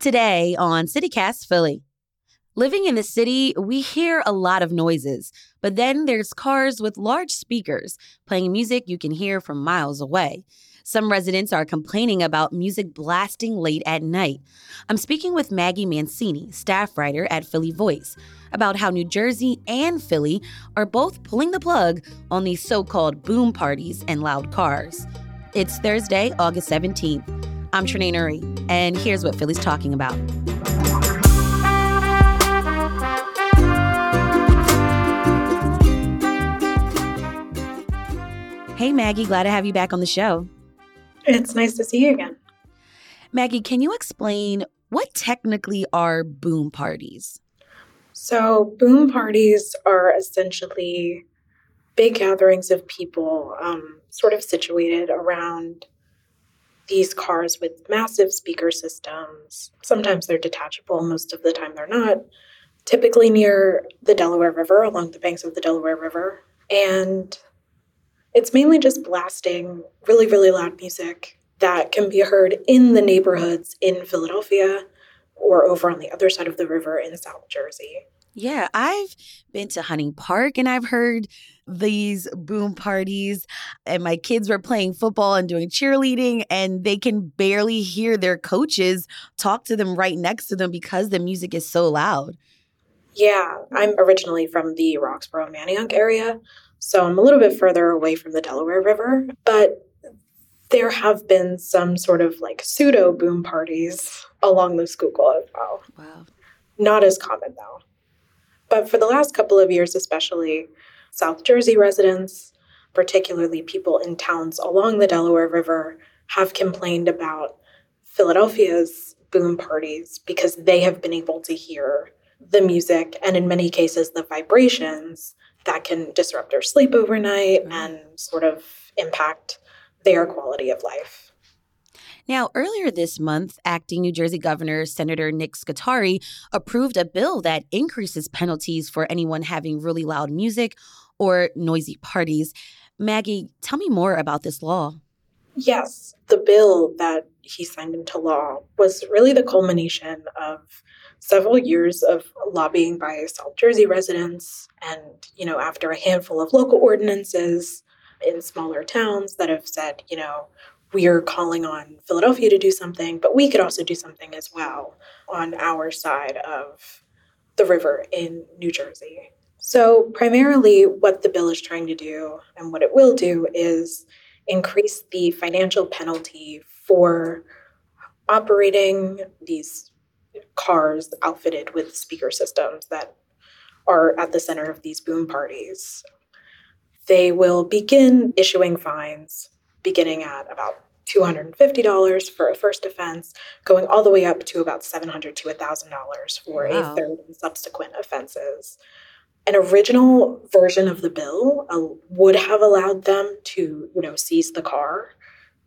Today on CityCast Philly. Living in the city, we hear a lot of noises, but then there's cars with large speakers playing music you can hear from miles away. Some residents are complaining about music blasting late at night. I'm speaking with Maggie Mancini, staff writer at Philly Voice, about how New Jersey and Philly are both pulling the plug on these so called boom parties and loud cars. It's Thursday, August 17th. I'm Trenae Nuri, and here's what Philly's talking about. Hey, Maggie, glad to have you back on the show. It's nice to see you again. Maggie, can you explain what technically are boom parties? So, boom parties are essentially big gatherings of people, um, sort of situated around these cars with massive speaker systems. Sometimes they're detachable, most of the time they're not. Typically near the Delaware River, along the banks of the Delaware River. And it's mainly just blasting really, really loud music that can be heard in the neighborhoods in Philadelphia or over on the other side of the river in South Jersey. Yeah, I've been to Hunting Park and I've heard these boom parties, and my kids were playing football and doing cheerleading, and they can barely hear their coaches talk to them right next to them because the music is so loud. Yeah, I'm originally from the Roxborough Manayunk area, so I'm a little bit further away from the Delaware River, but there have been some sort of like pseudo boom parties along the Schuylkill as well. Wow. Not as common though. But for the last couple of years, especially, South Jersey residents, particularly people in towns along the Delaware River, have complained about Philadelphia's boom parties because they have been able to hear the music and, in many cases, the vibrations that can disrupt their sleep overnight mm-hmm. and sort of impact their quality of life. Now, earlier this month, acting New Jersey Governor Senator Nick Scutari approved a bill that increases penalties for anyone having really loud music or noisy parties. Maggie, tell me more about this law. Yes, the bill that he signed into law was really the culmination of several years of lobbying by South Jersey residents and, you know, after a handful of local ordinances in smaller towns that have said, you know, we are calling on Philadelphia to do something, but we could also do something as well on our side of the river in New Jersey. So, primarily, what the bill is trying to do and what it will do is increase the financial penalty for operating these cars outfitted with speaker systems that are at the center of these boom parties. They will begin issuing fines beginning at about $250 for a first offense, going all the way up to about $700 to $1,000 for wow. a third and subsequent offenses. An original version of the bill uh, would have allowed them to, you know, seize the car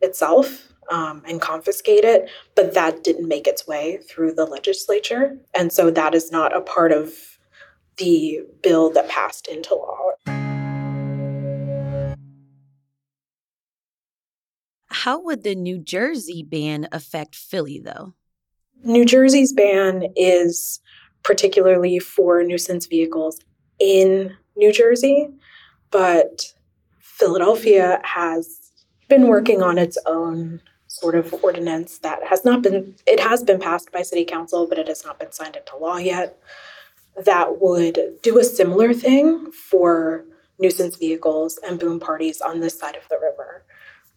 itself um, and confiscate it, but that didn't make its way through the legislature, and so that is not a part of the bill that passed into law. How would the New Jersey ban affect Philly, though? New Jersey's ban is particularly for nuisance vehicles in New Jersey, but Philadelphia has been working on its own sort of ordinance that has not been it has been passed by city council but it has not been signed into law yet that would do a similar thing for nuisance vehicles and boom parties on this side of the river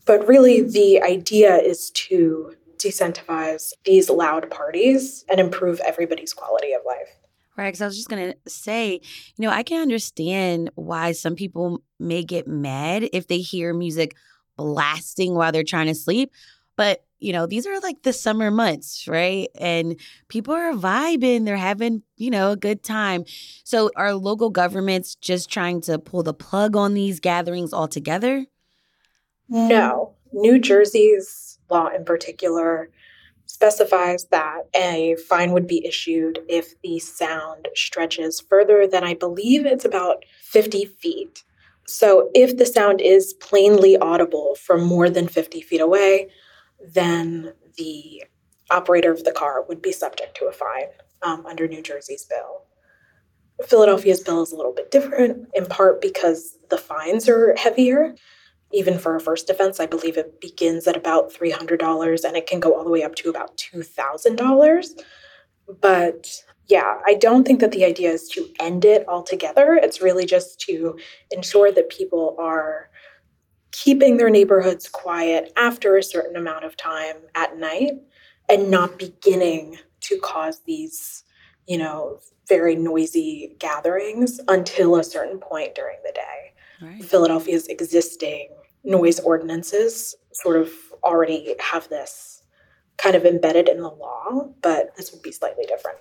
but really, the idea is to decentivize these loud parties and improve everybody's quality of life. Right. Because I was just going to say, you know, I can understand why some people may get mad if they hear music blasting while they're trying to sleep. But, you know, these are like the summer months, right? And people are vibing, they're having, you know, a good time. So are local governments just trying to pull the plug on these gatherings altogether? No. New Jersey's law in particular specifies that a fine would be issued if the sound stretches further than I believe it's about 50 feet. So if the sound is plainly audible from more than 50 feet away, then the operator of the car would be subject to a fine um, under New Jersey's bill. Philadelphia's bill is a little bit different, in part because the fines are heavier. Even for a first offense, I believe it begins at about $300 and it can go all the way up to about $2,000. But yeah, I don't think that the idea is to end it altogether. It's really just to ensure that people are keeping their neighborhoods quiet after a certain amount of time at night and not beginning to cause these, you know, very noisy gatherings until a certain point during the day. Right. Philadelphia's existing noise ordinances sort of already have this kind of embedded in the law, but this would be slightly different.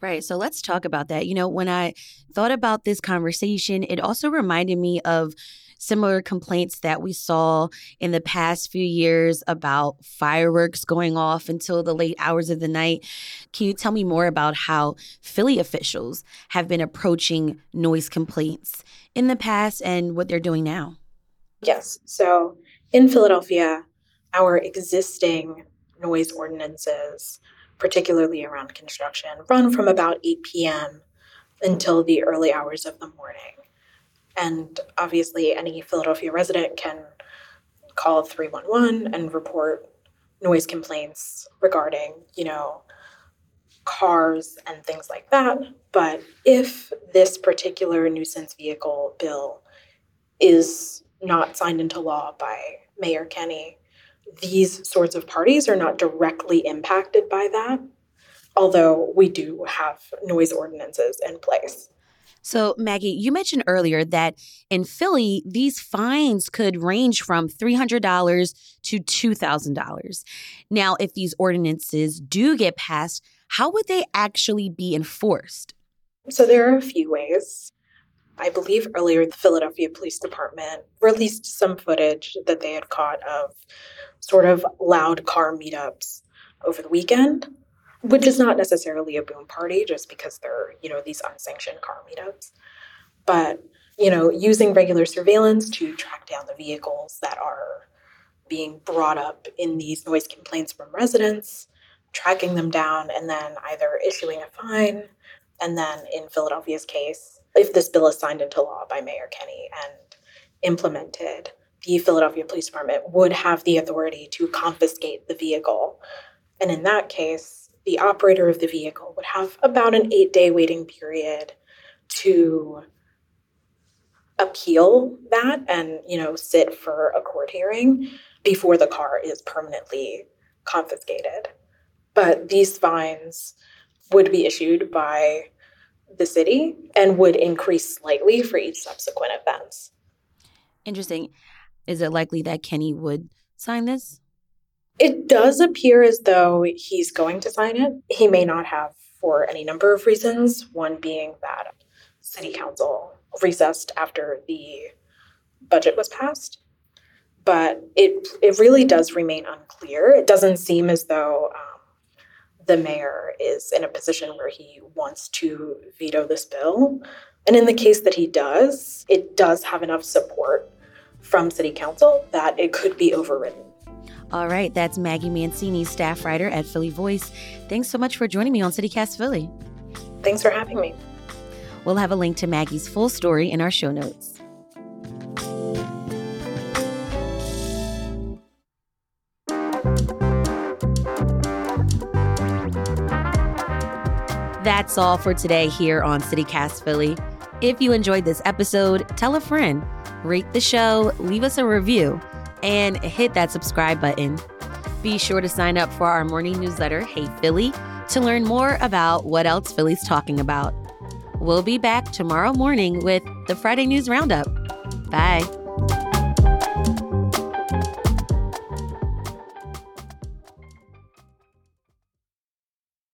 Right. So let's talk about that. You know, when I thought about this conversation, it also reminded me of similar complaints that we saw in the past few years about fireworks going off until the late hours of the night. Can you tell me more about how Philly officials have been approaching noise complaints in the past and what they're doing now? Yes. So in Philadelphia, our existing noise ordinances, particularly around construction, run from about 8 p.m. until the early hours of the morning. And obviously, any Philadelphia resident can call 311 and report noise complaints regarding, you know, cars and things like that. But if this particular nuisance vehicle bill is not signed into law by Mayor Kenney, these sorts of parties are not directly impacted by that, although we do have noise ordinances in place. So, Maggie, you mentioned earlier that in Philly, these fines could range from $300 to $2,000. Now, if these ordinances do get passed, how would they actually be enforced? So, there are a few ways. I believe earlier the Philadelphia Police Department released some footage that they had caught of sort of loud car meetups over the weekend which is not necessarily a boom party just because they're, you know, these unsanctioned car meetups. But, you know, using regular surveillance to track down the vehicles that are being brought up in these noise complaints from residents, tracking them down, and then either issuing a fine. And then in Philadelphia's case, if this bill is signed into law by Mayor Kenney and implemented, the Philadelphia Police Department would have the authority to confiscate the vehicle. And in that case, the operator of the vehicle would have about an eight day waiting period to appeal that and you know sit for a court hearing before the car is permanently confiscated but these fines would be issued by the city and would increase slightly for each subsequent offense interesting is it likely that Kenney would sign this it does appear as though he's going to sign it. He may not have for any number of reasons, one being that city council recessed after the budget was passed. But it it really does remain unclear. It doesn't seem as though um, the mayor is in a position where he wants to veto this bill. And in the case that he does, it does have enough support from city council that it could be overridden. All right, that's Maggie Mancini, staff writer at Philly Voice. Thanks so much for joining me on CityCast Philly. Thanks for having me. We'll have a link to Maggie's full story in our show notes. That's all for today here on CityCast Philly. If you enjoyed this episode, tell a friend, rate the show, leave us a review and hit that subscribe button. Be sure to sign up for our morning newsletter, Hey Philly, to learn more about what else Philly's talking about. We'll be back tomorrow morning with the Friday News Roundup. Bye.